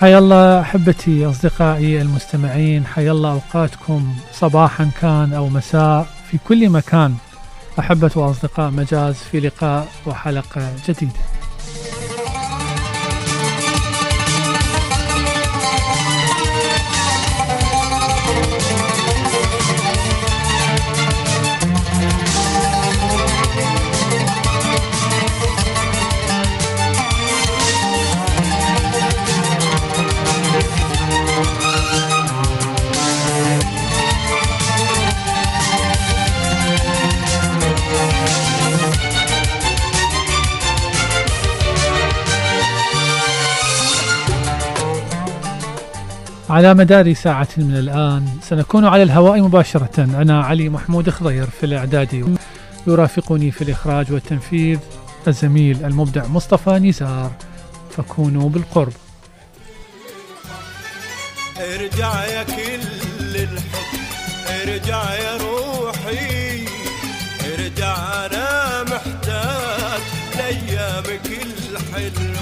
حيا الله أحبتي أصدقائي المستمعين حيا الله أوقاتكم صباحا كان أو مساء في كل مكان. أحبة وأصدقاء مجاز في لقاء وحلقة جديدة. على مدار ساعة من الآن سنكون على الهواء مباشرة. أنا علي محمود خضير في الإعداد. يرافقني في الإخراج والتنفيذ الزميل المبدع مصطفى نزار. فكونوا بالقرب. ارجع يا كل الحب ارجع يا روحي ارجع أنا محتاج لأيامك الحلوة.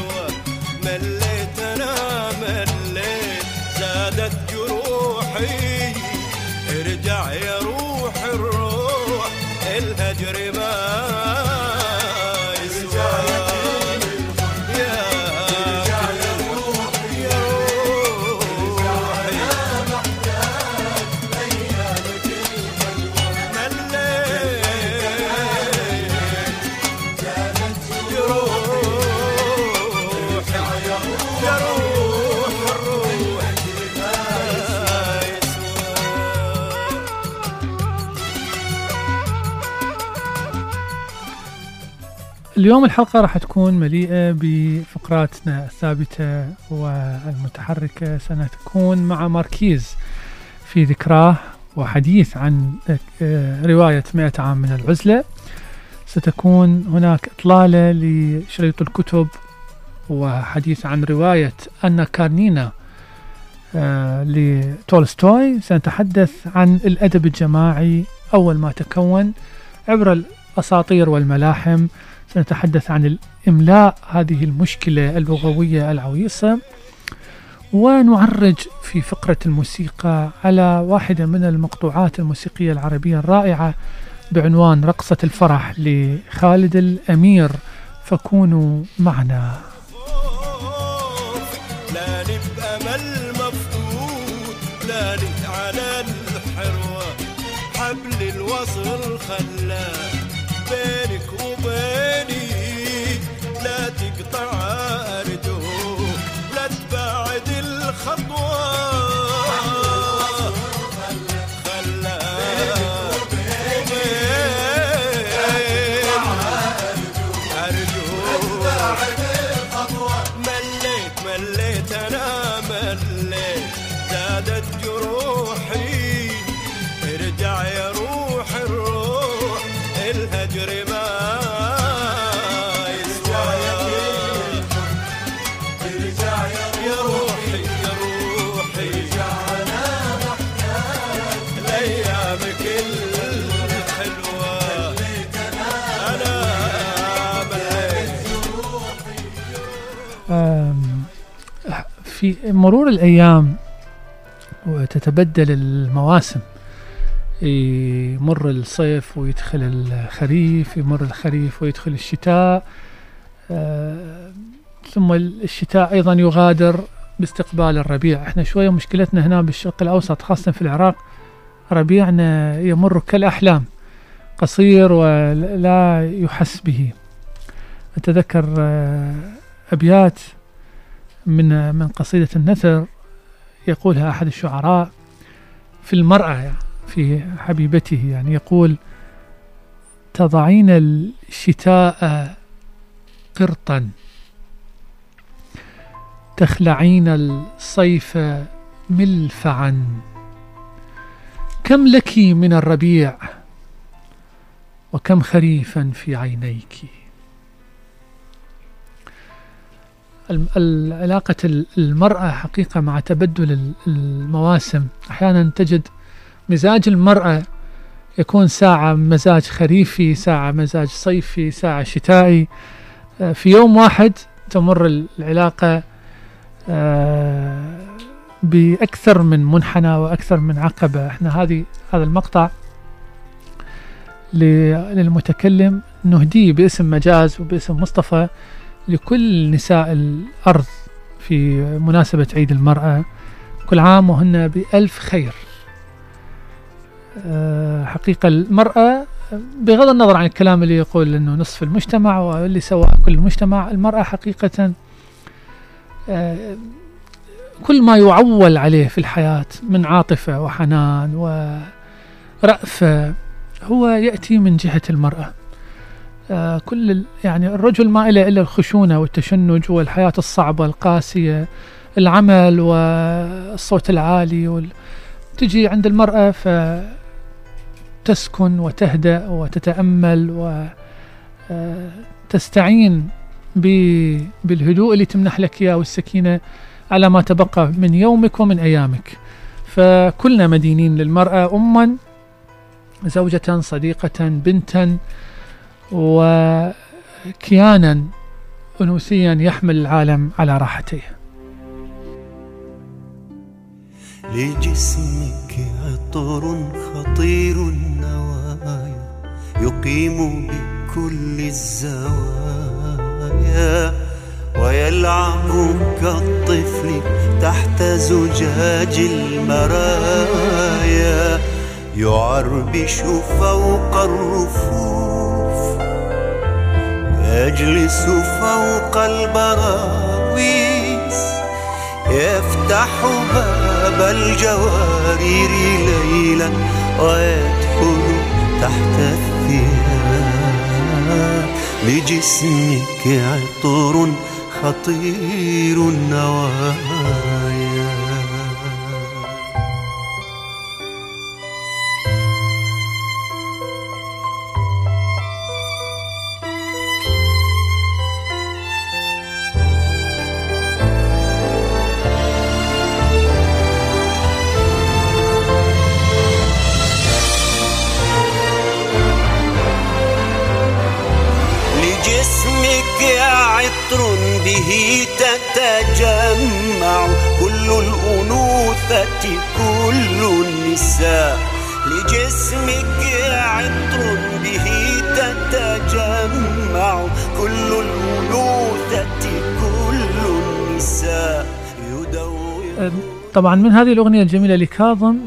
اليوم الحلقة راح تكون مليئة بفقراتنا الثابتة والمتحركة. سنكون مع ماركيز في ذكراه وحديث عن رواية مئة عام من العزلة. ستكون هناك إطلالة لشريط الكتب وحديث عن رواية أنا كارنينا آه، لتولستوي. سنتحدث عن الأدب الجماعي أول ما تكون عبر الأساطير والملاحم. سنتحدث عن الإملاء هذه المشكلة اللغوية العويصة ونعرج في فقرة الموسيقى على واحدة من المقطوعات الموسيقية العربية الرائعة بعنوان رقصة الفرح لخالد الأمير فكونوا معنا. لا مفقود على الحروة حبل الوصل خلاه في مرور الأيام وتتبدل المواسم. يمر الصيف ويدخل الخريف يمر الخريف ويدخل الشتاء. آه، ثم الشتاء أيضا يغادر باستقبال الربيع. إحنا شوية مشكلتنا هنا بالشرق الأوسط خاصة في العراق. ربيعنا يمر كالأحلام قصير ولا يحس به. أتذكر آه، أبيات من من قصيدة النثر يقولها أحد الشعراء في المرأة في حبيبته يعني يقول تضعين الشتاء قرطا تخلعين الصيف ملفعا كم لك من الربيع وكم خريفا في عينيك؟ علاقة المرأة حقيقة مع تبدل ال- المواسم. أحيانا تجد مزاج المرأة يكون ساعة مزاج خريفي ساعة مزاج صيفي ساعة شتائي. آه، في يوم واحد تمر ال- العلاقة آه، بأكثر من منحنى وأكثر من عقبة. إحنا هذه هذا المقطع للمتكلم نهديه باسم مجاز وباسم مصطفى. لكل نساء الأرض في مناسبة عيد المرأة كل عام وهن بألف خير. آه، حقيقة المرأة بغض النظر عن الكلام اللي يقول إنه نصف المجتمع واللي سوى كل المجتمع المرأة حقيقة آه، كل ما يعول عليه في الحياة من عاطفة وحنان ورأفة هو يأتي من جهة المرأة. آه، كل يعني الرجل ما إله إلا الخشونة والتشنج والحياة الصعبة القاسية العمل والصوت العالي وال... تجي عند المرأة فتسكن وتهدأ وتتأمل وتستعين بالهدوء اللي تمنح لك إياه والسكينة على ما تبقى من يومك ومن أيامك. فكلنا مدينين للمرأة أما زوجة صديقة بنتا وكيانا أنوثيا يحمل العالم على راحتيه لجسمك عطر خطير النوايا يقيم بكل الزوايا ويلعب كالطفل تحت زجاج المرايا يعربش فوق الرفوف يجلس فوق البراويز يفتح باب الجوارير ليلا ويدخل تحت الثياب. لجسمك عطر خطير النوايا. الأنوثة كل النساء لجسمك عطر به تتجمع. كل الأنوثة كل النساء طبعا من هذه الأغنية الجميلة لكاظم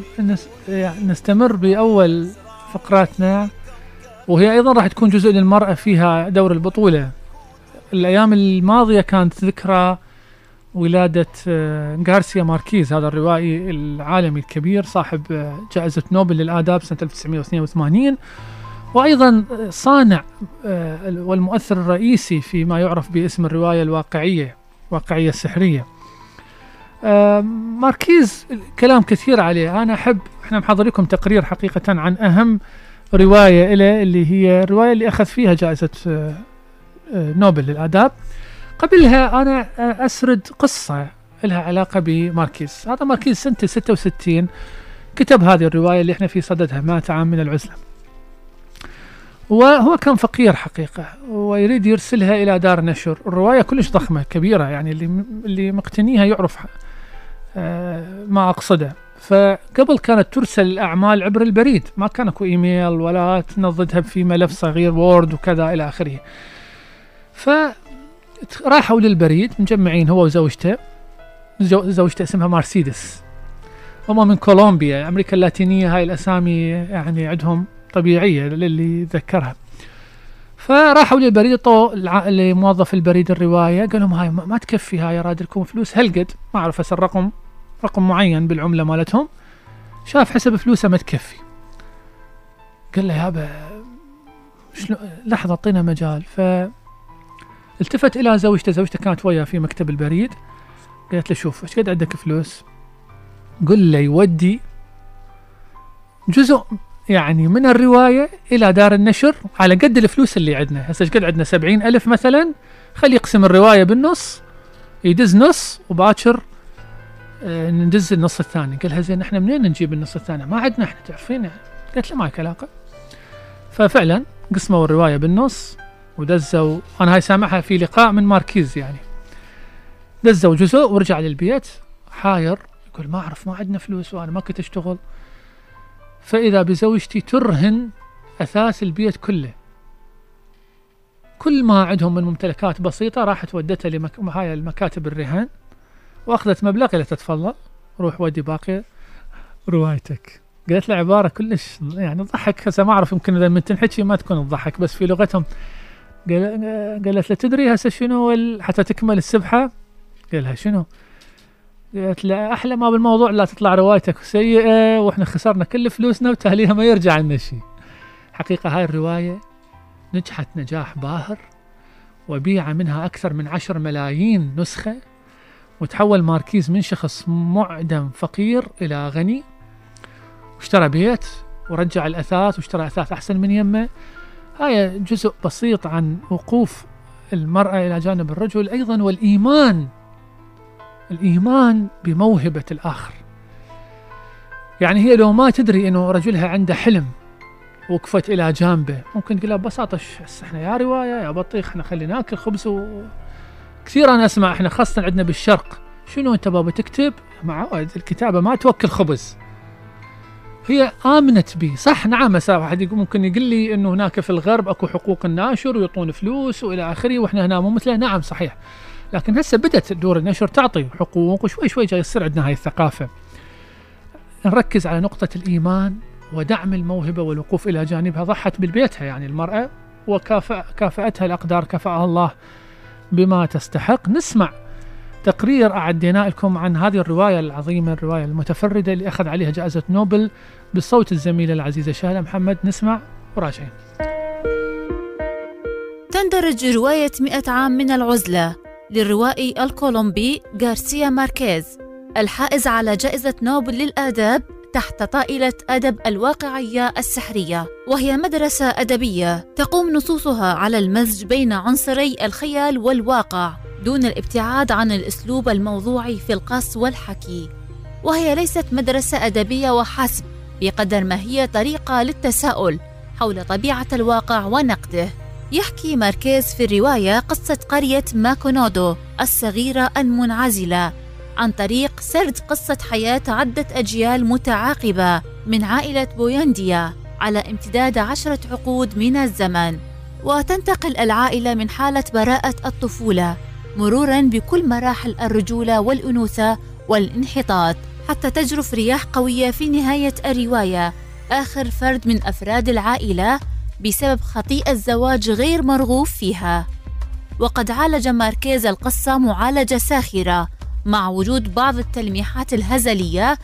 يعني نستمر بأول فقراتنا وهي أيضا راح تكون جزء للمرأة فيها دور البطولة. الأيام الماضية كانت ذكرى ولادة آه، غارسيا ماركيز هذا الروائي العالمي الكبير صاحب آه، جائزة نوبل للآداب سنة 1982 وأيضا آه، صانع والمؤثر الرئيسي فيما يعرف باسم الرواية الواقعية واقعية السحرية ماركيز كلام كثير عليه. أنا أحب إحنا محضر لكم تقرير حقيقة عن أهم رواية له اللي هي الرواية اللي أخذ فيها جائزة نوبل للآداب. قبلها أنا آه، أسرد قصة لها علاقة بماركيز. هذا ماركيز سنة 66 كتب هذه الرواية اللي إحنا في صددها مات عام من العزلة. وهو كان فقير حقيقة ويريد يرسلها إلى دار نشر. الرواية كلش ضخمة كبيرة يعني اللي اللي مقتنيها يعرف آه، ما أقصده. فقبل كانت ترسل الأعمال عبر البريد. ما كان أكو إيميل ولا تنضدها في ملف صغير وورد وكذا إلى آخره. فراحوا للبريد مجمعين هو وزوجته. زو- زوجته اسمها مرسيدس هم من كولومبيا أمريكا اللاتينية هاي الأسامي يعني عندهم طبيعية للي يتذكرها. فراحوا للبريد طو لموظف البريد الرواية قال لهم هاي ما تكفي هاي راد لكم فلوس هالقد ما أعرف هسه الرقم رقم معين بالعملة مالتهم. شاف حسب فلوسه ما تكفي. قال له يابا لحظة أعطينا مجال. ف التفت إلى زوجته زوجته كانت وياه في مكتب البريد. قالت له شوف إيش قد عندك فلوس؟ قل له يودي جزء يعني من الرواية إلى دار النشر على قد الفلوس اللي عندنا. هسه قد عندنا؟ سبعين ألف مثلا. خلي يقسم الرواية بالنص يدز نص وباكر آه، ندز النص الثاني. قال لها زين إحنا منين نجيب النص الثاني؟ ما عندنا إحنا تعرفين يعني. قالت له ما علاقة. ففعلا قسموا الرواية بالنص. ودزوا أنا هاي سامعها في لقاء من ماركيز يعني. دزوا جزء ورجع للبيت. حاير. يقول ما أعرف ما عندنا فلوس وأنا ما كنت أشتغل. فإذا بزوجتي ترهن أثاث البيت كله. كل ما عندهم من ممتلكات بسيطة راحت ودتها لمك... هاي المكاتب الرهان وأخذت مبلغ قالت تفضل روح ودي باقي روايتك. قالت له عبارة كلش يعني ضحك. هسه ما أعرف يمكن إذا من تنحكي ما تكون تضحك بس في لغتهم قال قالت له تدري هسه شنو حتى تكمل السبحة. قال لها شنو؟ قالت له أحلى ما بالموضوع لا تطلع روايتك سيئة وإحنا خسرنا كل فلوسنا وتهليها ما يرجع لنا شيء حقيقة هاي الرواية نجحت نجاح باهر وبيع منها أكثر من عشر ملايين نسخة وتحول ماركيز من شخص معدم فقير إلى غني واشترى بيت ورجع الأثاث واشترى أثاث أحسن من يمه. هاي جزء بسيط عن وقوف المرأة إلى جانب الرجل أيضا والإيمان الإيمان بموهبة الآخر. يعني هي لو ما تدري أنه رجلها عنده حلم وقفت إلى جانبه ممكن تقول لها ببساطة "ش- هسه إحنا يا رواية يا بطيخ إحنا خلي ناكل خبز و... كثير أنا أسمع إحنا خاصة عندنا بالشرق شنو أنت بابا تكتب؟ مع الكتابة ما توكل خبز. هي آمنت به صح نعم هسه واحد ممكن يقول لي إنه هناك في الغرب أكو حقوق الناشر ويعطون فلوس وإلى آخره وإحنا هنا مو مثله. نعم صحيح. لكن هسه بدت دور النشر تعطي حقوق وشوي شوي جاي يصير عندنا هاي الثقافة. نركز على نقطة الإيمان ودعم الموهبة والوقوف إلى جانبها. ضحت بالبيتها يعني المرأة وكافأتها الأقدار كفأها الله بما تستحق. نسمع تقرير أعدينا لكم عن هذه الرواية العظيمة الرواية المتفردة اللي أخذ عليها جائزة نوبل. بصوت الزميلة العزيزة شهلة محمد نسمع وراجعين تندرج رواية مئة عام من العزلة للروائي الكولومبي غارسيا ماركيز الحائز على جائزة نوبل للآداب تحت طائلة أدب الواقعية السحرية وهي مدرسة أدبية تقوم نصوصها على المزج بين عنصري الخيال والواقع دون الابتعاد عن الأسلوب الموضوعي في القص والحكي وهي ليست مدرسة أدبية وحسب. بقدر ما هي طريقة للتساؤل حول طبيعة الواقع ونقده. يحكي ماركيز في الرواية قصة قرية ماكونودو الصغيرة المنعزلة عن طريق سرد قصة حياة عدة أجيال متعاقبة من عائلة بوينديا على امتداد عشرة عقود من الزمن. وتنتقل العائلة من حالة براءة الطفولة مرورا بكل مراحل الرجولة والأنوثة والانحطاط. حتى تجرف رياح قوية في نهاية الرواية. آخر فرد من أفراد العائلة بسبب خطيئة زواج غير مرغوب فيها. وقد عالج ماركيز القصة معالجة ساخرة مع وجود بعض التلميحات الهزلية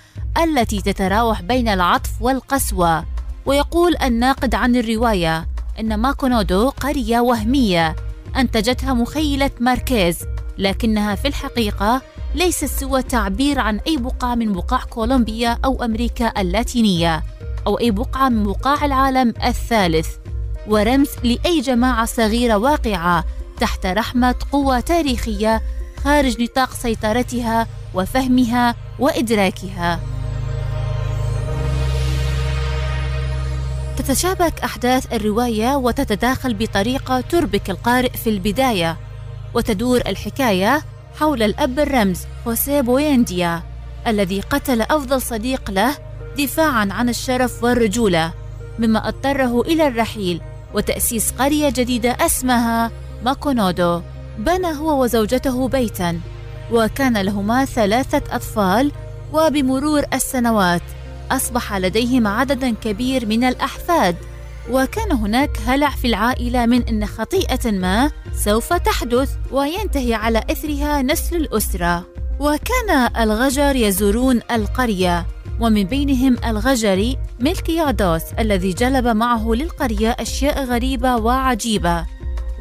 التي تتراوح بين العطف والقسوة. ويقول الناقد عن الرواية إن ماكونودو قرية وهمية أنتجتها مخيلة ماركيز لكنها في الحقيقة ليست سوى تعبير عن أي بقعة من بقاع كولومبيا أو أمريكا اللاتينية أو أي بقعة من بقاع العالم الثالث. ورمز لأي جماعة صغيرة واقعة تحت رحمة قوة تاريخية خارج نطاق سيطرتها وفهمها وإدراكها. تتشابك أحداث الرواية وتتداخل بطريقة تربك القارئ في البداية وتدور الحكاية حول الأب الرمز خوسيه بوينديا الذي قتل أفضل صديق له دفاعا عن الشرف والرجولة مما اضطره إلى الرحيل وتأسيس قرية جديدة اسمها ماكوندو. بنى هو وزوجته بيتا وكان لهما ثلاثة أطفال وبمرور السنوات أصبح لديهم عدد كبير من الأحفاد. وكان هناك هلع في العائلة من أن خطيئة ما سوف تحدث وينتهي على إثرها نسل الأسرة. وكان الغجر يزورون القرية ومن بينهم الغجري ملكيادوس الذي جلب معه للقرية أشياء غريبة وعجيبة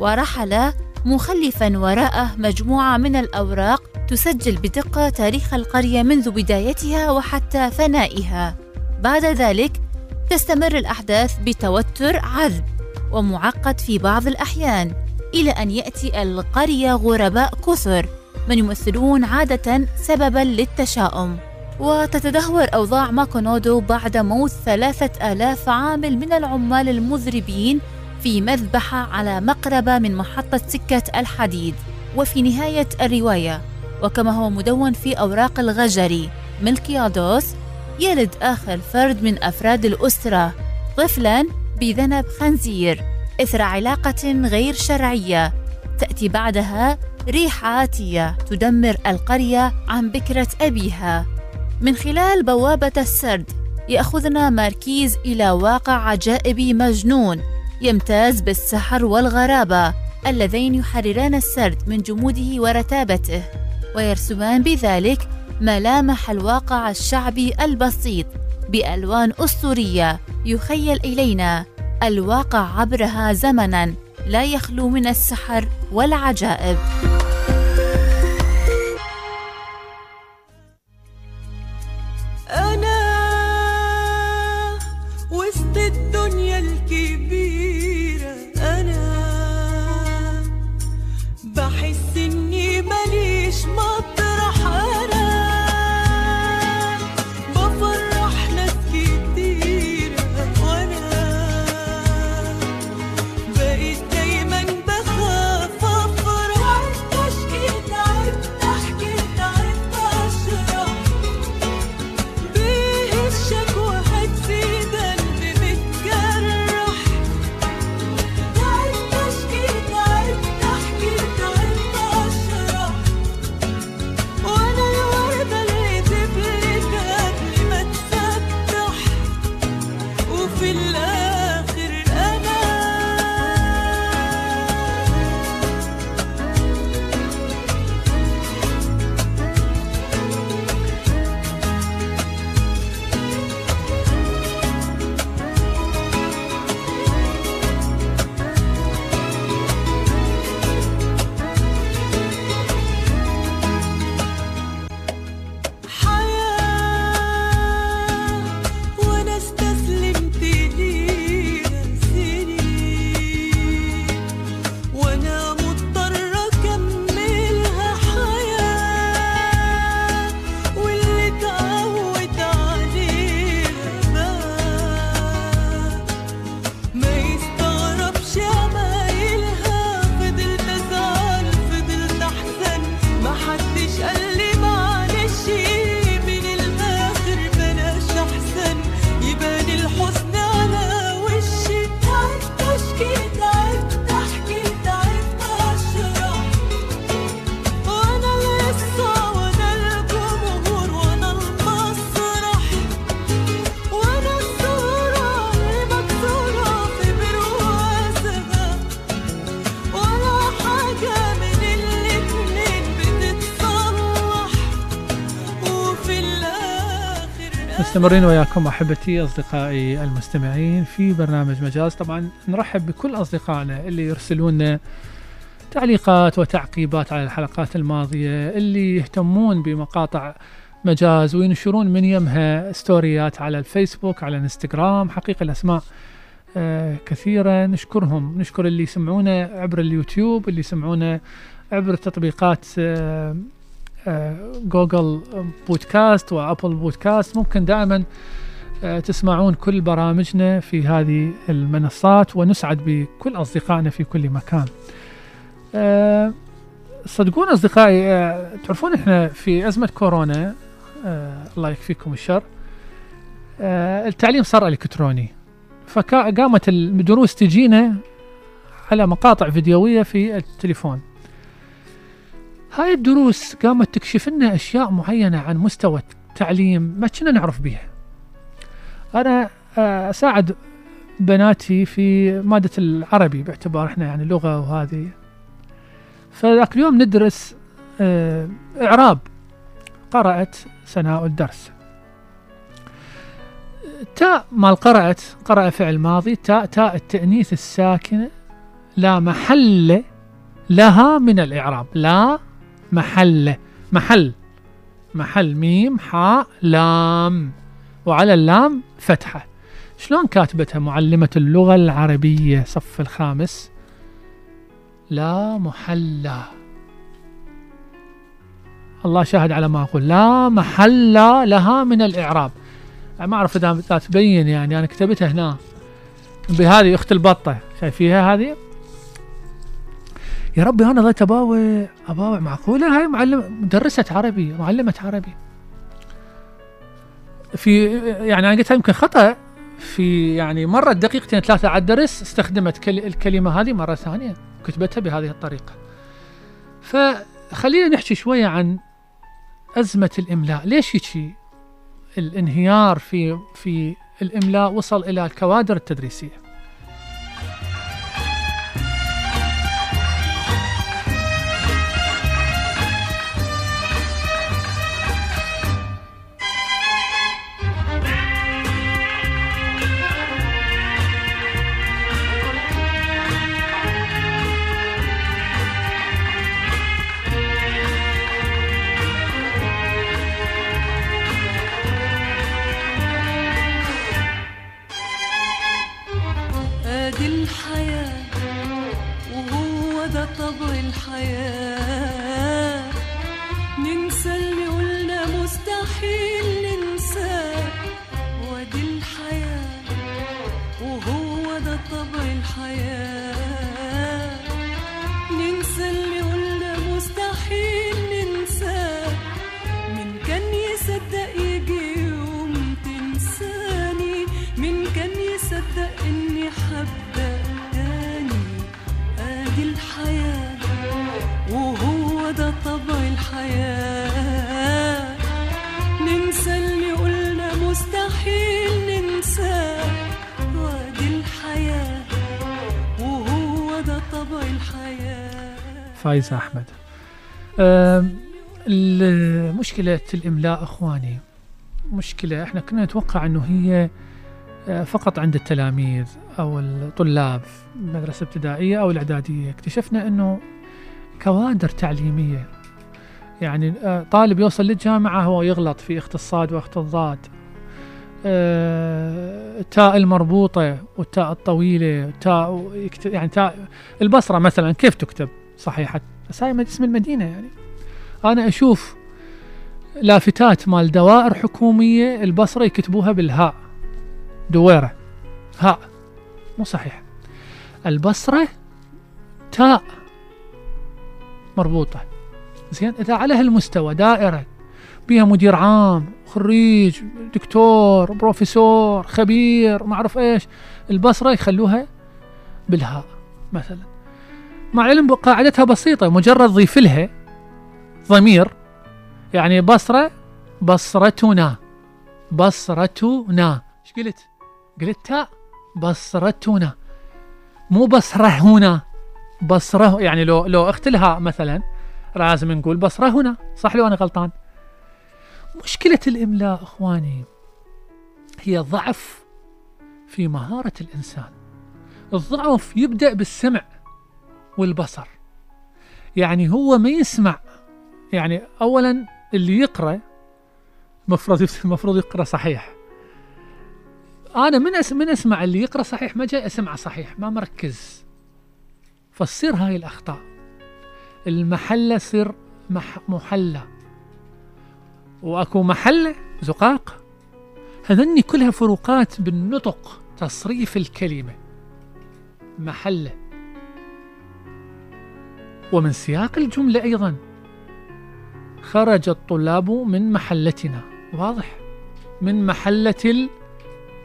ورحل مخلفا وراءه مجموعة من الأوراق تسجل بدقة تاريخ القرية منذ بدايتها وحتى فنائها. بعد ذلك تستمر الأحداث بتوتر عذب ومعقد في بعض الأحيان إلى أن يأتي القرية غرباء كثر من يمثلون عادة سببا للتشاؤم. وتتدهور أوضاع ماكونودو بعد موت ثلاثة آلاف عامل من العمال المذربين في مذبحة على مقربة من محطة سكة الحديد. وفي نهاية الرواية وكما هو مدون في أوراق الغجري ملكيادوس يلد آخر فرد من أفراد الأسرة طفلا بذنب خنزير إثر علاقة غير شرعية. تأتي بعدها ريح عاتية تدمر القرية عن بكرة أبيها. من خلال بوابة السرد يأخذنا ماركيز إلى واقع عجائبي مجنون يمتاز بالسحر والغرابة اللذين يحرران السرد من جموده ورتابته. ويرسمان بذلك ملامح الواقع الشعبي البسيط بألوان أسطورية يخيل إلينا. الواقع عبرها زمنا لا يخلو من السحر والعجائب. مستمرين وياكم أحبتي أصدقائي المستمعين في برنامج مجاز. طبعا نرحب بكل أصدقائنا اللي يرسلون لنا تعليقات وتعقيبات على الحلقات الماضية اللي يهتمون بمقاطع مجاز وينشرون من يمها ستوريات على الفيسبوك على الإنستغرام. حقيقة الأسماء آه، كثيرة. نشكرهم. نشكر اللي يسمعونا عبر اليوتيوب اللي يسمعونا عبر تطبيقات آه، جوجل بودكاست وأبل بودكاست ممكن دائما آه، تسمعون كل برامجنا في هذه المنصات ونسعد بكل أصدقائنا في كل مكان. آه، صدقون أصدقائي آه، تعرفون إحنا في أزمة كورونا الله يكفيكم الشر التعليم صار إلكتروني فقامت الدروس تجينا على مقاطع فيديوية في التليفون هاي الدروس قامت تكشف لنا أشياء معينة عن مستوى تعليم ما كنا نعرف بيها. أنا آه، أساعد بناتي في مادة العربي باعتبار إحنا يعني لغة وهذه. فذاك اليوم ندرس آه، إعراب. قرأت سناء الدرس. تاء مال قرأت قرأ فعل ماضي. تاء تاء التأنيث الساكنة. لا محل لها من الإعراب. لا محل محل محل ميم حاء لام. وعلى اللام فتحة. شلون كاتبتها معلمة اللغة العربية؟ صف الخامس. لا محلى الله شاهد على ما أقول. لا محل لها من الإعراب. ما أعرف إذا تبين يعني أنا كتبتها هنا. بهذه أخت البطة. شايفيها هذه؟ يا ربي أنا ظلت أباوع أباوع معقولة هاي معلم مدرسة عربي معلمة عربي. في يعني أنا قلتها يمكن خطأ. في يعني مرت دقيقتين ثلاثة على الدرس استخدمت كل الكلمة هذه مرة ثانية كتبتها بهذه الطريقة. فخلينا نحكي شوية عن أزمة الإملاء. ليش يجي الانهيار في في الإملاء وصل إلى الكوادر التدريسية. أم، ال- مشكلة الإملاء أخواني مشكلة إحنا كنا نتوقع أنه هي آه، فقط عند التلاميذ أو الطلاب في المدرسة الابتدائية أو الإعدادية. اكتشفنا أنه كوادر تعليمية. يعني آه، طالب يوصل للجامعة هو يغلط في اخت الصاد واخت الضاد. آه، التاء المربوطة والتاء الطويلة تاء يعني تاء البصرة مثلا كيف تكتب؟ صحيحة بس هاي اسم المدينة يعني. أنا أشوف لافتات مال دوائر حكومية البصرة يكتبوها بالهاء. دويرة. هاء. مو صحيح. البصرة تاء. مربوطة. زين؟ إذا على هالمستوى دائرة. بيها مدير عام خريج دكتور بروفيسور خبير ما أعرف إيش. البصرة يخلوها بالهاء مثلا. مع علم قاعدتها بسيطة مجرد ضيف لها ضمير يعني بصرة بصرتنا بصرتنا. إيش قلت؟ قلت تاء بصرتنا. مو بصرة هنا بصرة يعني لو لو اختلها مثلا لازم نقول بصرة هنا صح لو أنا غلطان؟ مشكلة الإملاء إخواني هي ضعف في مهارة الإنسان. الضعف يبدأ بالسمع والبصر. يعني هو ما يسمع. يعني اولا اللي يقرأ مفروض المفروض يقرأ صحيح. أنا من من أسمع اللي يقرأ صحيح ما جاي اسمعه صحيح ما مركز. فتصير هاي الأخطاء. المحله صير مح محلة. وأكو محله زقاق. هذني كلها فروقات بالنطق تصريف الكلمة. محله ومن سياق الجملة أيضا. خرج الطلاب من محلتنا. واضح. من محلة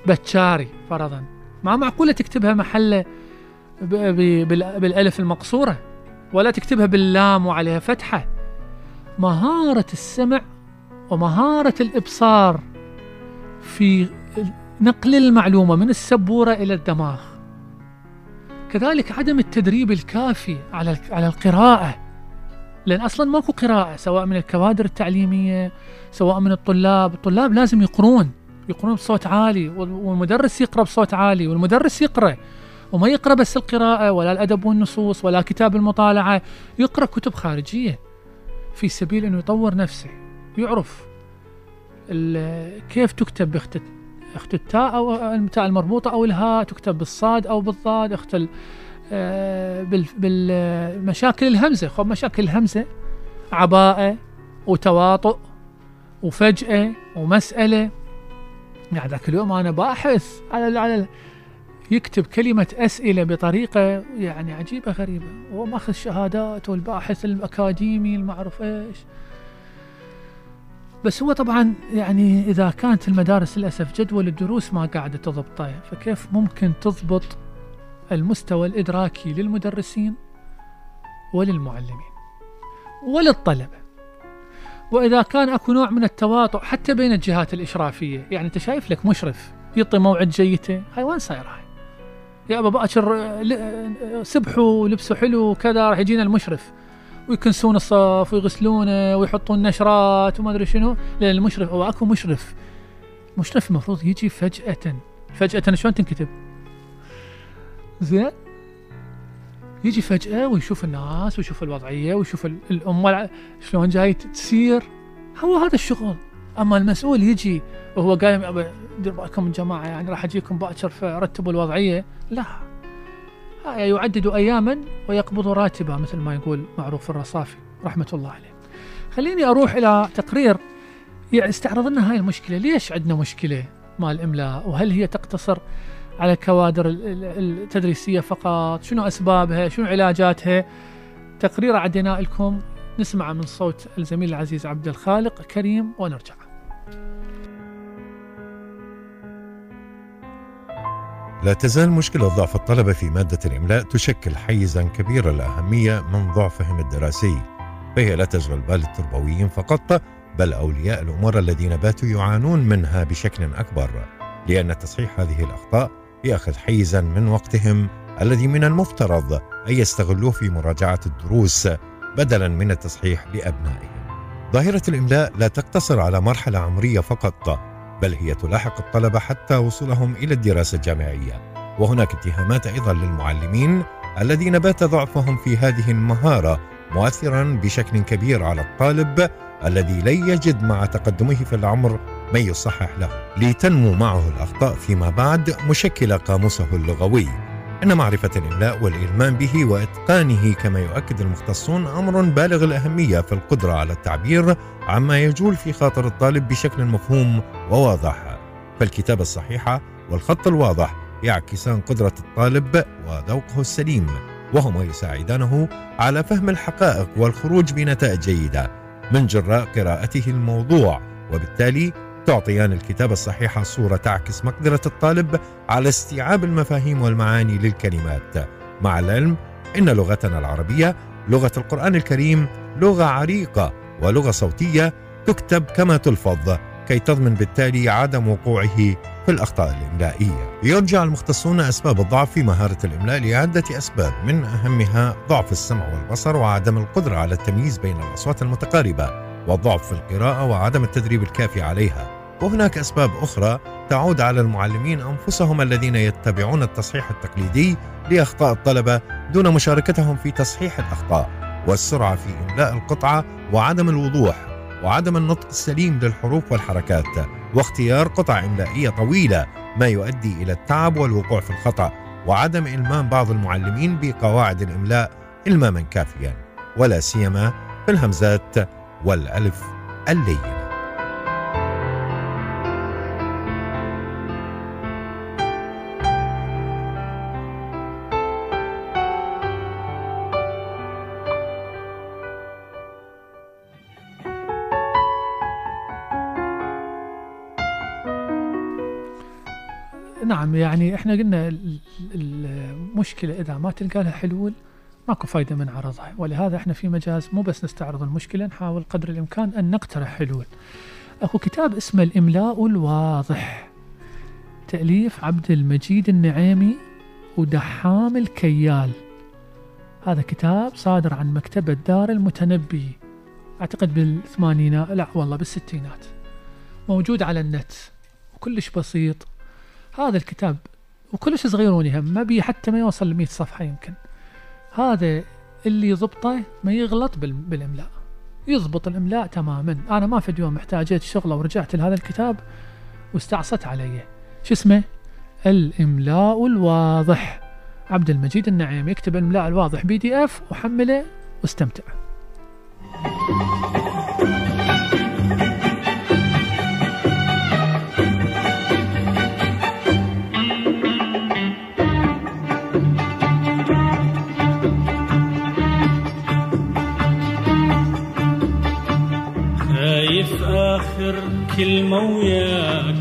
البتشاري فرضا. ما معقولة تكتبها محلة بالألف المقصورة ولا تكتبها باللام وعليها فتحة. مهارة السمع ومهارة الإبصار في نقل المعلومة من السبورة إلى الدماغ. كذلك عدم التدريب الكافي على على القراءة. لأن أصلا ماكو قراءة سواء من الكوادر التعليمية سواء من الطلاب. الطلاب لازم يقرون يقرون بصوت عالي وال- والمدرس يقرأ بصوت عالي والمدرس يقرأ. وما يقرأ بس القراءة ولا الأدب والنصوص ولا كتاب المطالعة. يقرأ كتب خارجية في سبيل أنه يطور نفسه يعرف كيف تكتب اخت التاء أو التاء المربوطة أو الهاء تكتب بالصاد أو بالضاد اخت آه، بال- بالمشاكل الهمزة. خب مشاكل الهمزة عباءة وتواطؤ وفجأة ومسألة. يعني ذاك اليوم أنا باحث على على يكتب كلمة أسئلة بطريقة يعني عجيبة غريبة. هو ماخذ شهادات والباحث الأكاديمي المعروف إيش؟ بس هو طبعا يعني إذا كانت المدارس للأسف جدول الدروس ما قاعدة تضبطه فكيف ممكن تضبط المستوى الإدراكي للمدرسين وللمعلمين وللطلبة؟ وإذا كان أكو نوع من التواطؤ حتى بين الجهات الإشرافية يعني أنت شايف لك مشرف يعطي موعد جيته هاي وين صاير هاي؟ يا أبا بأكر آه، ل- آه، سبحوا ولبسوا حلو وكذا راح يجينا المشرف. ويكنسون الصف ويغسلونه ويحطون نشرات وما أدري شنو. لأن المشرف هو أكو مشرف. مشرف المفروض يجي فجأة. فجأة شلون تنكتب؟ زين. يجي فجأة ويشوف الناس ويشوف الوضعية ويشوف ال- الأمة شلون جاي تسير هو هذا الشغل. أما المسؤول يجي وهو قايم دير بالكم يا جماعة يعني راح أجيكم بأكر فرتبوا الوضعية. لا. يعدد أياما ويقبض راتبا مثل ما يقول معروف الرصافي رحمة الله عليه. خليني أروح إلى تقرير يعني استعرض لنا هاي المشكلة. ليش عندنا مشكلة مع الإملاء وهل هي تقتصر على الكوادر ال- ال- التدريسية فقط؟ شنو أسبابها؟ شنو علاجاتها؟ تقرير عدينا لكم نسمع من صوت الزميل العزيز عبد الخالق كريم ونرجع. لا تزال مشكلة ضعف الطلبة في مادة الإملاء تشكل حيزا كبير الأهمية من ضعفهم الدراسي فهي لا تشغل بال التربويين فقط بل أولياء الأمور الذين باتوا يعانون منها بشكل أكبر لأن تصحيح هذه الأخطاء يأخذ حيزا من وقتهم الذي من المفترض أن يستغلوه في مراجعة الدروس بدلا من التصحيح لأبنائهم. ظاهرة الإملاء لا تقتصر على مرحلة عمرية فقط بل هي تلاحق الطلبة حتى وصولهم إلى الدراسة الجامعية. وهناك اتهامات أيضا للمعلمين الذين بات ضعفهم في هذه المهارة مؤثرا بشكل كبير على الطالب الذي لن يجد مع تقدمه في العمر من يصحح له. لتنمو معه الأخطاء فيما بعد مشكلة قاموسه اللغوي. إن معرفة الإملاء والإلمام به وإتقانه كما يؤكد المختصون أمر بالغ الأهمية في القدرة على التعبير عما يجول في خاطر الطالب بشكل مفهوم وواضح. فالكتابة الصحيحة والخط الواضح يعكسان قدرة الطالب وذوقه السليم وهما يساعدانه على فهم الحقائق والخروج بنتائج جيدة من جراء قراءته الموضوع وبالتالي تعطيان الكتابة الصحيحة صورة تعكس مقدرة الطالب على استيعاب المفاهيم والمعاني للكلمات. مع العلم إن لغتنا العربية لغة القرآن الكريم لغة عريقة ولغة صوتية تكتب كما تلفظ كي تضمن بالتالي عدم وقوعه في الأخطاء الإملائية. يرجع المختصون أسباب الضعف في مهارة الإملاء لعدة أسباب من أهمها ضعف السمع والبصر وعدم القدرة على التمييز بين الأصوات المتقاربة والضعف في القراءة وعدم التدريب الكافي عليها. وهناك أسباب أخرى تعود على المعلمين أنفسهم الذين يتبعون التصحيح التقليدي لأخطاء الطلبة دون مشاركتهم في تصحيح الأخطاء والسرعة في إملاء القطعة وعدم الوضوح وعدم النطق السليم للحروف والحركات واختيار قطع إملائية طويلة ما يؤدي إلى التعب والوقوع في الخطأ وعدم إلمام بعض المعلمين بقواعد الإملاء إلماما كافيا ولا سيما في الهمزات والألف اللينة يعني إحنا قلنا ال- ال- المشكلة إذا ما تلقى لها حلول ماكو فايدة من عرضها. ولهذا إحنا في مجاز مو بس نستعرض المشكلة نحاول قدر الإمكان أن نقترح حلول. أكو كتاب اسمه الإملاء الواضح. تأليف عبد المجيد النعيمي ودحام الكيال. هذا كتاب صادر عن مكتبة دار المتنبي. أعتقد بالثمانينات لا والله بالستينات. موجود على النت. وكلش بسيط. هذا الكتاب وكلش صغيرون هم ما بي حتى ما يوصل ل 100 صفحة يمكن. هذا اللي يضبطه ما يغلط بال- بالإملاء. يضبط الإملاء تماما. أنا ما في يوم احتاجيت شغلة ورجعت لهذا الكتاب واستعصت عليه. شو اسمه؟ الإملاء الواضح. عبد المجيد النعيم يكتب الإملاء الواضح PDF وحمله واستمتع. خايف آخر كلمة وياك.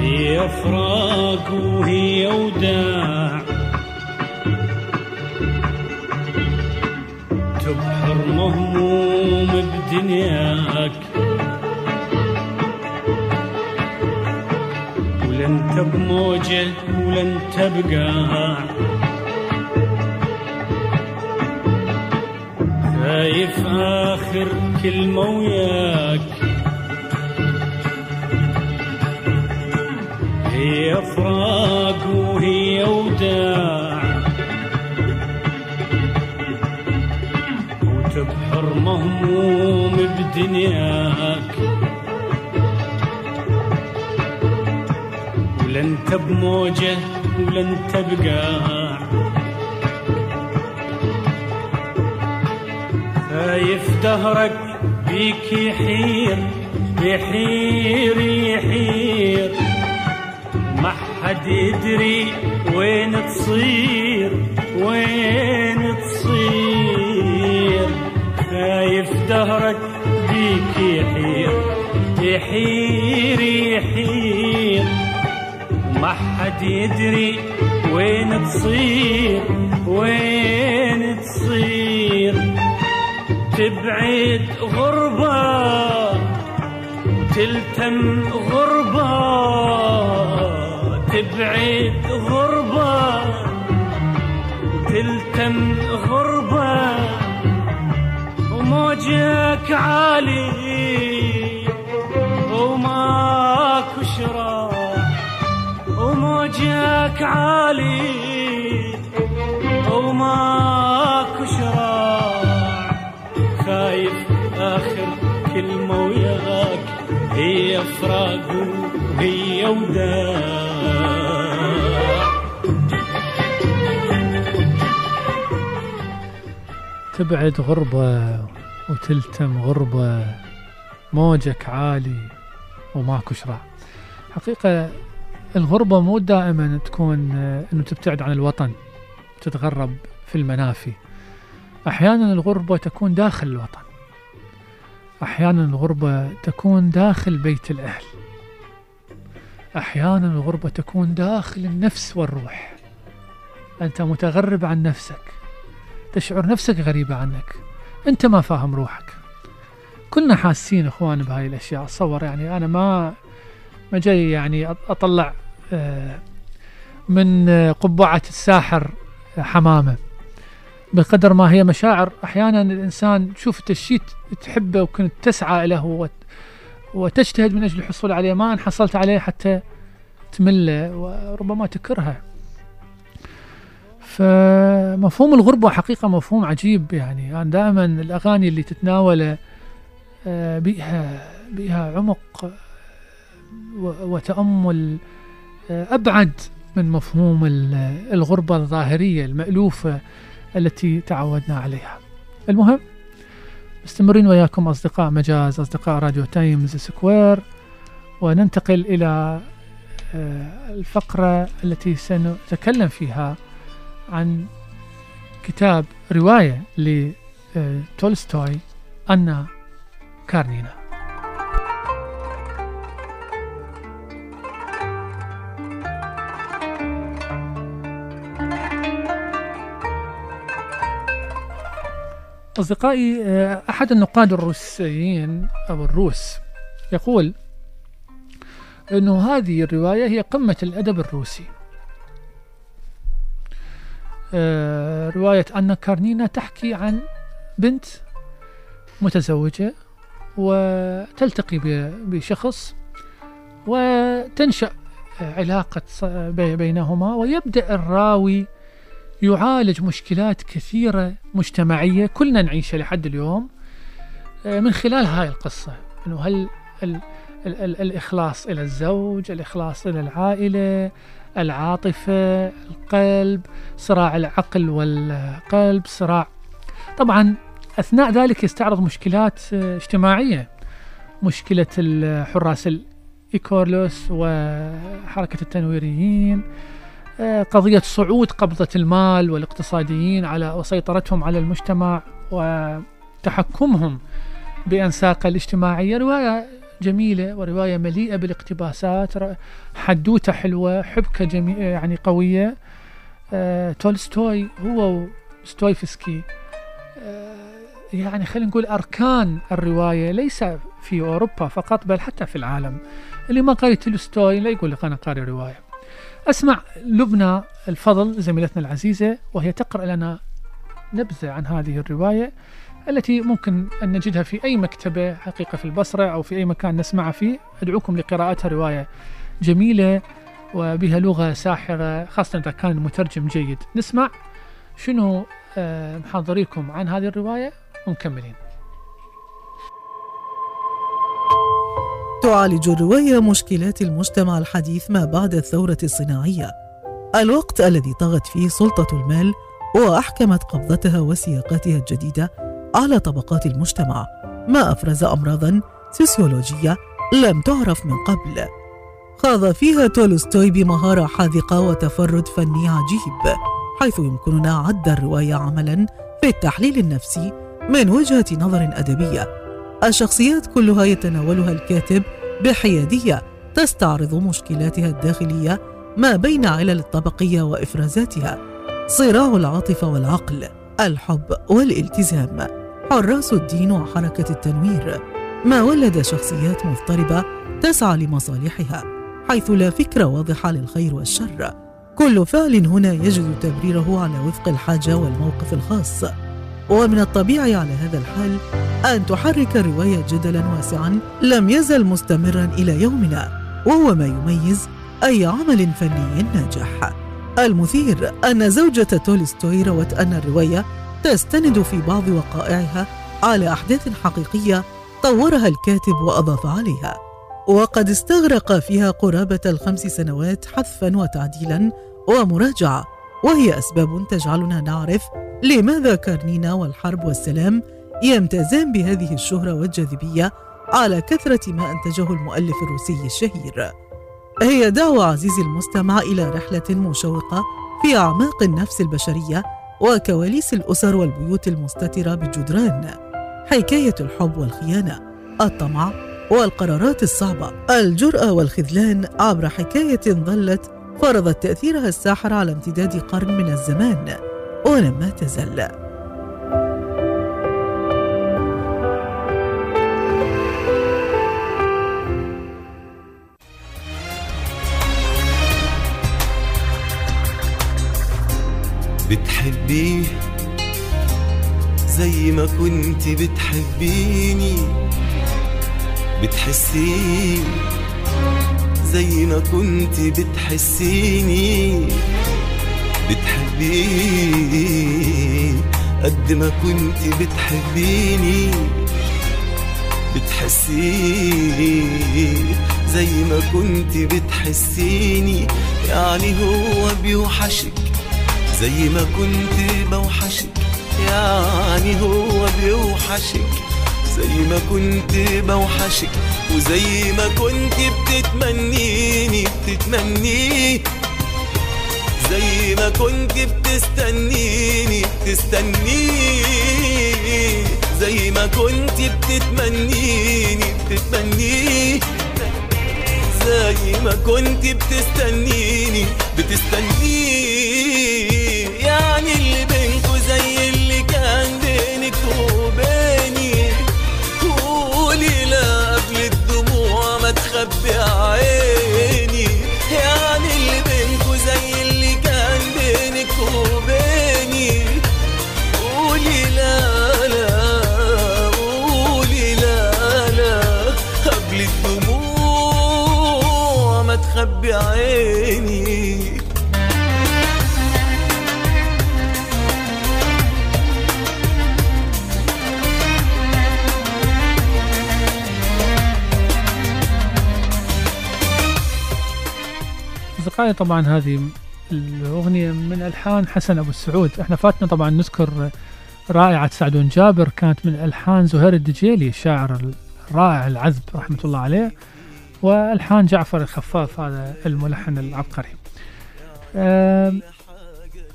هي فراق وهي وداع. تبحر مهموم بدنياك. ولا انت بموجة ولا انت بقاع خايف آخر كلمة وياك. هي فراق وهي وداع. وتبحر مهموم بدنياك. ولا انت بموجة ولا دهرك بيك يحير يحير يحير. ما حد يدري وين تصير وين تصير. خايف دهرك بيك يحير يحير يحير. ما حد يدري وين تصير وين تبعد غربة تلتم غربة. تبعد غربة تلتم غربة. وموجك عالي وماكو شراع وموجك عالي وماكو هي فراق وهي وداع تبعد غربة وتلتم غربة موجك عالي وماكو شراع حقيقة الغربة مو دائما تكون إنه تبتعد عن الوطن تتغرب في المنافي. أحيانا الغربة تكون داخل الوطن. أحيانا الغربة تكون داخل بيت الأهل. أحيانا الغربة تكون داخل النفس والروح. أنت متغرب عن نفسك. تشعر نفسك غريبة عنك. أنت ما فاهم روحك. كلنا حاسين اخوان بهاي الأشياء. أتصور يعني أنا ما ما جاي يعني أط- أطلع آه، من آه، قبعة الساحر حمامة. بقدر ما هي مشاعر. أحيانا الإنسان انت الشيء تحبه وكنت تسعى له وت- وتجتهد من أجل الحصول عليه. ما إن حصلت عليه حتى تمله وربما تكرهه. فمفهوم الغربة حقيقة مفهوم عجيب يعني. أنا دائما الأغاني اللي تتناوله آه، بيها بيها عمق وتأمل آه، أبعد من مفهوم ال- الغربة الظاهرية المألوفة. التي تعودنا عليها. المهم مستمرين وياكم أصدقاء مجاز أصدقاء راديو تايمز سكوير وننتقل إلى آه، الفقرة التي سنتكلم فيها عن كتاب رواية لتولستوي أنا كارنينا. أصدقائي آه، أحد النقاد الروسيين أو الروس يقول أنه هذه الرواية هي قمة الأدب الروسي. آه، رواية أنا كارنينا تحكي عن بنت متزوجة وتلتقي بشخص وتنشأ علاقة بينهما ويبدأ الراوي يعالج مشكلات كثيرة مجتمعية. كلنا نعيشها لحد اليوم. آه، من خلال هاي القصة أنه هل ال ال ال الإخلاص إلى الزوج الإخلاص إلى العائلة العاطفة القلب صراع العقل والقلب صراع. طبعا أثناء ذلك يستعرض مشكلات آه، اجتماعية. مشكلة الحراس الإيكورلوس وحركة التنويريين. قضية صعود قبضة المال والاقتصاديين على وسيطرتهم على المجتمع وتحكمهم بأنساقه الاجتماعية. رواية جميلة ورواية مليئة بالاقتباسات حدوتة حلوة حبكة جميلة يعني قوية. آه، تولستوي هو ستويفسكي آه، يعني خلينا نقول أركان الرواية ليس في أوروبا فقط بل حتى في العالم. اللي ما قرأ تولستوي لا يقول لك أنا قارئ رواية. أسمع لبنى الفضل زميلتنا العزيزة وهي تقرأ لنا نبذة عن هذه الرواية التي ممكن أن نجدها في أي مكتبة حقيقة في البصرة أو في أي مكان نسمعها فيه. أدعوكم لقراءتها رواية جميلة وبها لغة ساحرة خاصة إذا كان المترجم جيد. نسمع شنو آه، محضريكم عن هذه الرواية. ومكملين تعالج الرواية مشكلات المجتمع الحديث ما بعد الثورة الصناعية. الوقت الذي طغت فيه سلطة المال وأحكمت قبضتها وسياقاتها الجديدة على طبقات المجتمع ما أفرز أمراضا سوسيولوجية لم تعرف من قبل. خاض فيها تولستوي بمهارة حاذقة وتفرد فني عجيب حيث يمكننا عد الرواية عملا في التحليل النفسي من وجهة نظر أدبية. الشخصيات كلها يتناولها الكاتب بحيادية تستعرض مشكلاتها الداخلية ما بين علل الطبقية وإفرازاتها. صراع العاطفة والعقل الحب والالتزام. حراس الدين وحركة التنوير. ما ولد شخصيات مضطربة تسعى لمصالحها حيث لا فكرة واضحة للخير والشر. كل فعل هنا يجد تبريره على وفق الحاجة والموقف الخاص. ومن الطبيعي على هذا الحال أن تحرك الرواية جدلا واسعا لم يزل مستمرا إلى يومنا وهو ما يميز أي عمل فني ناجح. المثير أن زوجة تولستوي روت أن الرواية تستند في بعض وقائعها على أحداث حقيقية طورها الكاتب وأضاف عليها. وقد استغرق فيها قرابة الخمس سنوات حذفا وتعديلا ومراجعة. وهي أسباب تجعلنا نعرف لماذا كارنينا والحرب والسلام يمتازان بهذه الشهرة والجاذبية على كثرة ما أنتجه المؤلف الروسي الشهير. هي دعوة عزيزي المستمع إلى رحلة مشوقة في أعماق النفس البشرية وكواليس الأسر والبيوت المستترة بالجدران. حكاية الحب والخيانة، الطمع والقرارات الصعبة، الجرأة والخذلان عبر حكاية ظلت فرضت تأثيرها الساحر على امتداد قرن من الزمان ولما تزل. بتحبيه زي ما كنت بتحبيني بتحسيه زي ما كنت بتحسيني بتحبيه قد ما كنت بتحبيني بتحسيه زي ما كنت بتحسيني. يعني هو بيوحشك زي ما كنت بوحشك يعني هو بيوحشك زي ما كنت بوحشك. وزي ما كنت بتتمنيني بتتمنيه زي ما كنت بتستنيني بتستنيه زي ما كنت بتتمنيني بتتمنيه زي ما كنت بتستنيني بتستنيه يعني اللي بينكو زي اللي كان بينك تخبي أصدقائي طبعا هذه الأغنية من ألحان حسن أبو السعود. إحنا فاتنا طبعا نذكر رائعة سعدون جابر كانت من ألحان زهير الدجيلي الشاعر الرائع العذب رحمة الله عليه وألحان جعفر الخفاف هذا الملحن العبقري.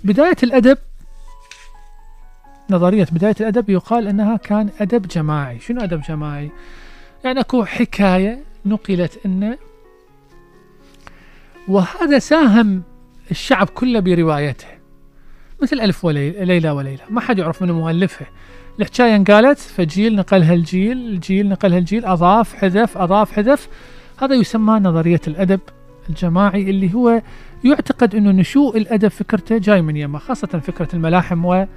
بداية الأدب نظرية بداية الأدب يقال أنها كان أدب جماعي. شنو أدب جماعي؟ يعني أكو حكاية نقلت أنه وهذا ساهم الشعب كله بروايته. مثل ألف وليلة. وليلى ما حد يعرف من مؤلفها الحكاية انقالت فجيل نقلها الجيل الجيل نقلها الجيل أضاف حذف أضاف حذف. هذا يسمى نظرية الأدب الجماعي اللي هو يعتقد أنه نشوء الأدب فكرته جاي من يمه خاصة فكرة الملاحم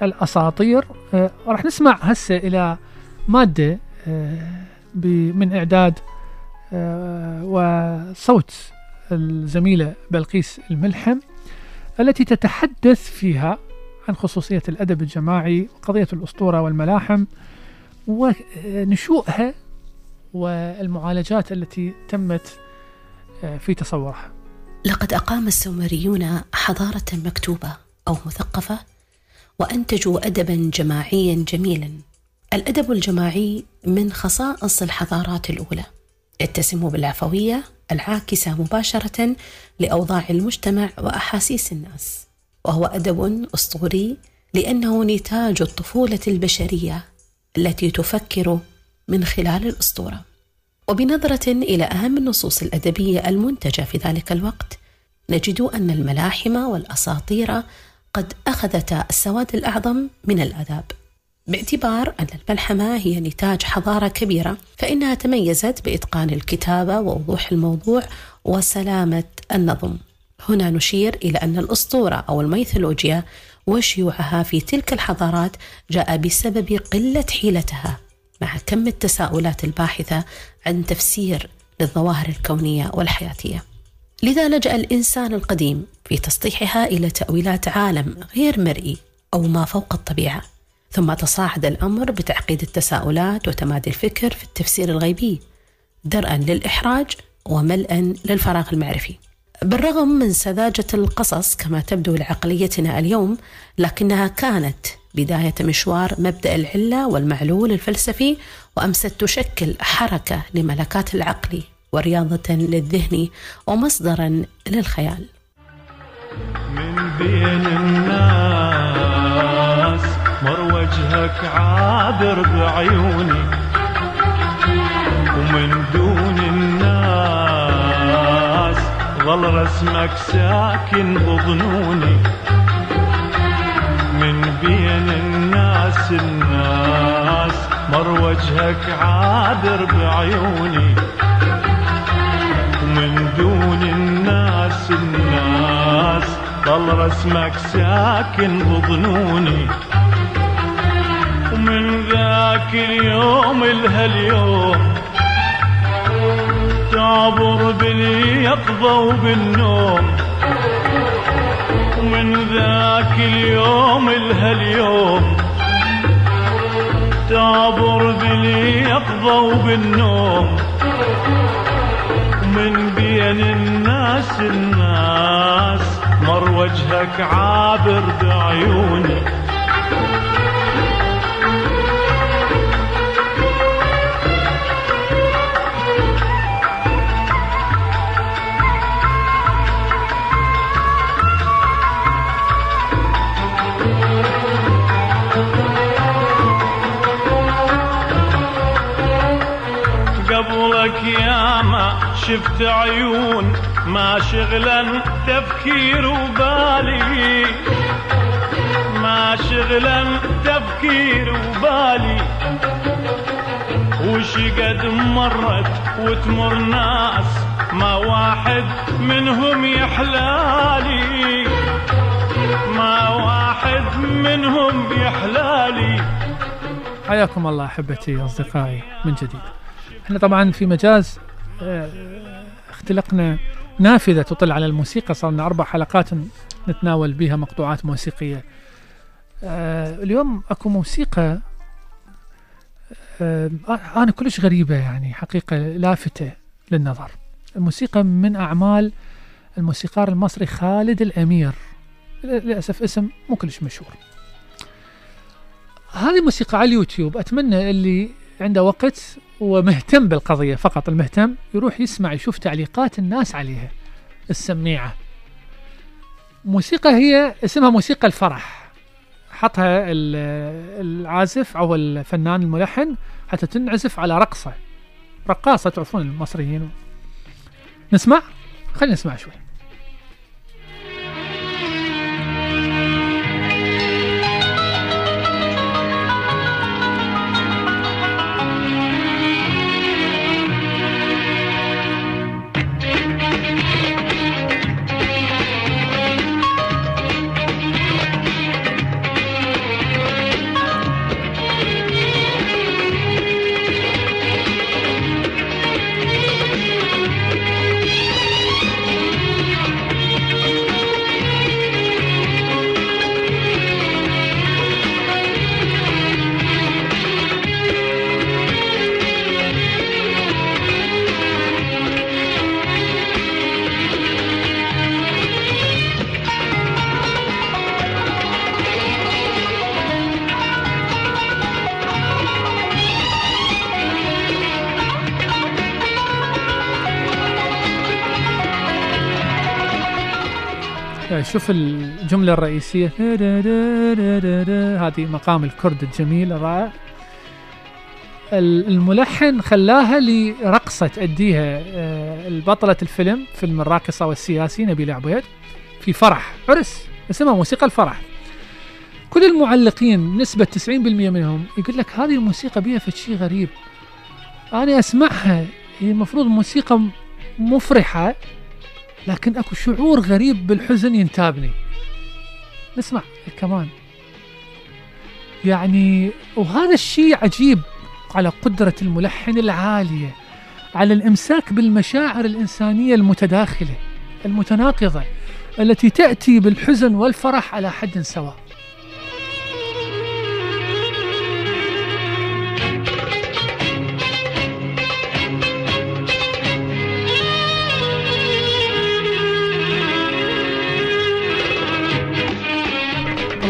والأساطير. آه، راح نسمع هسه إلى مادة آه، من إعداد آه، وصوت الزميلة بلقيس الملحم التي تتحدث فيها عن خصوصية الأدب الجماعي وقضية الأسطورة والملاحم ونشوءها والمعالجات التي تمت آه، في تصورها. لقد أقام السومريون حضارة مكتوبة أو مثقفة وأنتجوا أدبا جماعيا جميلا. الأدب الجماعي من خصائص الحضارات الأولى. يتسم بالعفوية العاكسة مباشرة لأوضاع المجتمع وأحاسيس الناس وهو أدب أسطوري لأنه نتاج الطفولة البشرية التي تفكر من خلال الأسطورة. وبنظرة إلى أهم النصوص الأدبية المنتجة في ذلك الوقت نجد أن الملاحم والأساطير قد أخذتا السواد الأعظم من الآداب. باعتبار أن الملحمة هي نتاج حضارة كبيرة فإنها تميزت بإتقان الكتابة ووضوح الموضوع وسلامة النظم. هنا نشير إلى أن الأسطورة أو الميثولوجيا وشيوعها في تلك الحضارات جاء بسبب قلة حيلتها مع كم التساؤلات الباحثة عن تفسير للظواهر الكونية والحياتية. لذا لجأ الإنسان القديم في تسطيحها إلى تأويلات عالم غير مرئي أو ما فوق الطبيعة. ثم تصاعد الأمر بتعقيد التساؤلات وتمادي الفكر في التفسير الغيبي درءا للإحراج وملئا للفراغ المعرفي. بالرغم من سذاجة القصص كما تبدو لعقليتنا اليوم لكنها كانت بداية مشوار مبدأ العلة والمعلول الفلسفي وأمست تشكل حركة لملكات العقل ورياضة للذهن ومصدرا للخيال. من بين الناس مر وجهك عابر بعيوني ومن دون الناس ظل رسمك ساكن بظنوني من بين الناس الناس مر وجهك عابر بعيوني ومن دون الناس الناس ظل رسمك ساكن بظنوني ومن ذاك اليوم لهاليوم تعبر باليقظة وبالنوم ومن ذاك اليوم لهاليوم تعبر باليقظة وبالنوم ومن بين الناس الناس مر وجهك عابر بعيوني. شفت عيون ما شغلا تفكير وبالي ما شغلا تفكير وبالي وش قد مرت وتمر ناس ما واحد منهم يحلالي. ما واحد منهم يحلالي حياكم الله أحبتي أصدقائي من جديد. إحنا طبعا في مجاز آه، اختلقنا نافذة تطل على الموسيقى صار لنا أربع حلقات نتناول بها مقطوعات موسيقية. آه، اليوم أكو موسيقى آه، أنا كلش غريبة يعني حقيقة لافتة للنظر. الموسيقى من أعمال الموسيقار المصري خالد الأمير للأسف اسم مو كلش مشهور. هذه موسيقى على اليوتيوب أتمنى اللي عنده وقت ومهتم بالقضية فقط المهتم يروح يسمع يشوف تعليقات الناس عليها السميعة. موسيقى هي اسمها موسيقى الفرح. حطها ال- العازف أو الفنان الملحن حتى تنعزف على رقصة. رقاصة تعرفون المصريين. نسمع؟ خلينا نسمع شوي. شوف الجملة الرئيسية. هذه مقام الكرد الجميل الرائع. ال- الملحن خلاها لرقصة تأديها آه، البطلة الفيلم فيلم الراقصة والسياسي نبيل عبيد في فرح عرس اسمها موسيقى الفرح. كل المعلقين نسبة 90% منهم يقول لك هذه الموسيقى بيها شيء غريب. أنا أسمعها هي المفروض موسيقى مفرحة. لكن أكو شعور غريب بالحزن ينتابني. نسمع الكمان يعني وهذا الشيء عجيب على قدرة الملحن العالية على الإمساك بالمشاعر الإنسانية المتداخلة المتناقضة التي تأتي بالحزن والفرح على حد سواء.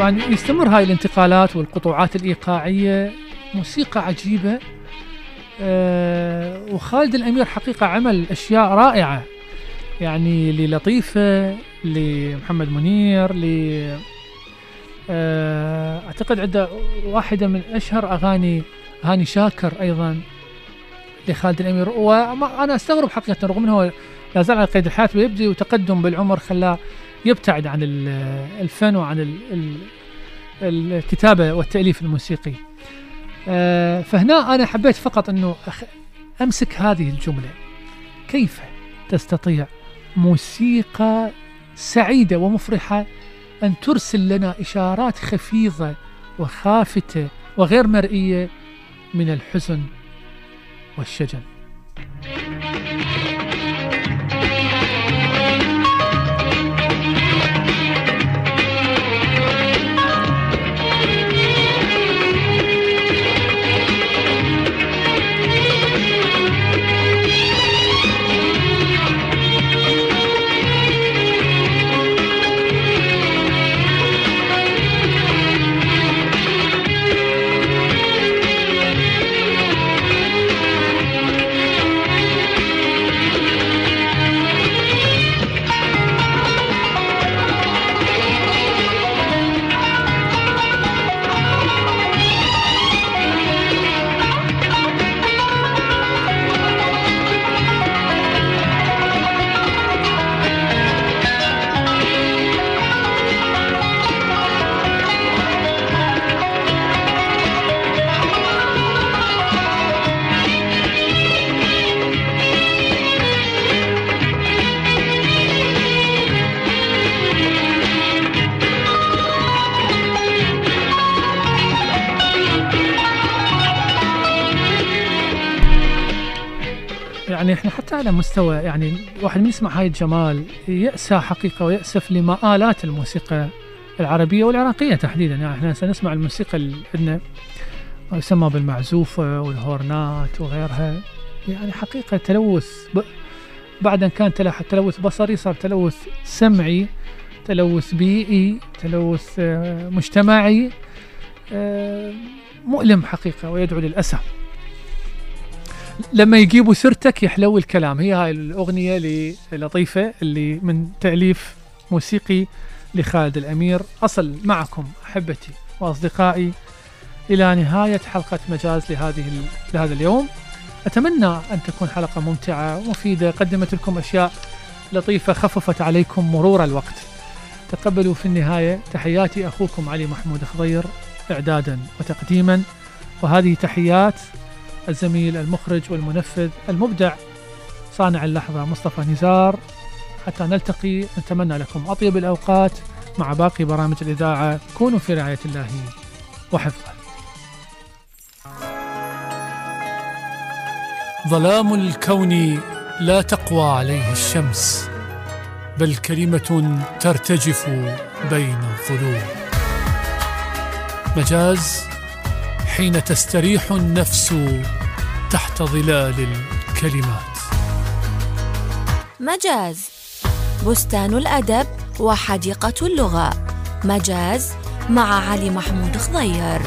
طبعا يستمر هاي الانتقالات والقطوعات الإيقاعية موسيقى عجيبة آه وخالد الأمير حقيقة عمل أشياء رائعة يعني للطيفة لمحمد منير ل آه أعتقد عنده واحدة من أشهر أغاني هاني شاكر أيضا لخالد الأمير وأنا أستغرب حقيقة رغم أنه لا زال على قيد الحياة ويبدي وتقدم بالعمر خلاه يبتعد عن ال- الفن وعن ال- ال- الكتابة والتأليف الموسيقي. آه، فهنا أنا حبيت فقط أنه أمسك هذه الجملة. كيف تستطيع موسيقى سعيدة ومفرحة أن ترسل لنا إشارات خفيضة وخافتة وغير مرئية من الحزن والشجن؟ على مستوى يعني واحد من يسمع هاي الجمال يأسى حقيقة ويأسف لمآلات الموسيقى العربية والعراقية تحديدا يعني إحنا سنسمع الموسيقى اللي عندنا يسمى بالمعزوفة والهورنات وغيرها يعني حقيقة تلوث. بعد أن كان تل- تلوث بصري صار تلوث سمعي تلوث بيئي تلوث آه، مجتمعي آه، مؤلم حقيقة ويدعو للأسى لما يجيبوا سيرتك يحلو الكلام. هي هاي الأغنية لطيفة اللي من تأليف موسيقي لخالد الأمير. أصل معكم أحبتي وأصدقائي إلى نهاية حلقة مجاز لهذه لهذا اليوم. أتمنى أن تكون حلقة ممتعة ومفيدة قدمت لكم أشياء لطيفة خففت عليكم مرور الوقت. تقبلوا في النهاية. تحياتي أخوكم علي محمود خضير إعدادا وتقديما. وهذه تحيات الزميل المخرج والمنفذ المبدع. صانع اللحظة مصطفى نزار. حتى نلتقي نتمنى لكم أطيب الأوقات مع باقي برامج الإذاعة. كونوا في رعاية الله وحفظه. ظلام الكون لا تقوى عليه الشمس بل كلمة ترتجف بين الظلوم. مجاز حين تستريح النفس تحت ظلال الكلمات. مجاز. بستان الأدب وحديقة اللغة. مجاز مع علي محمود خضير.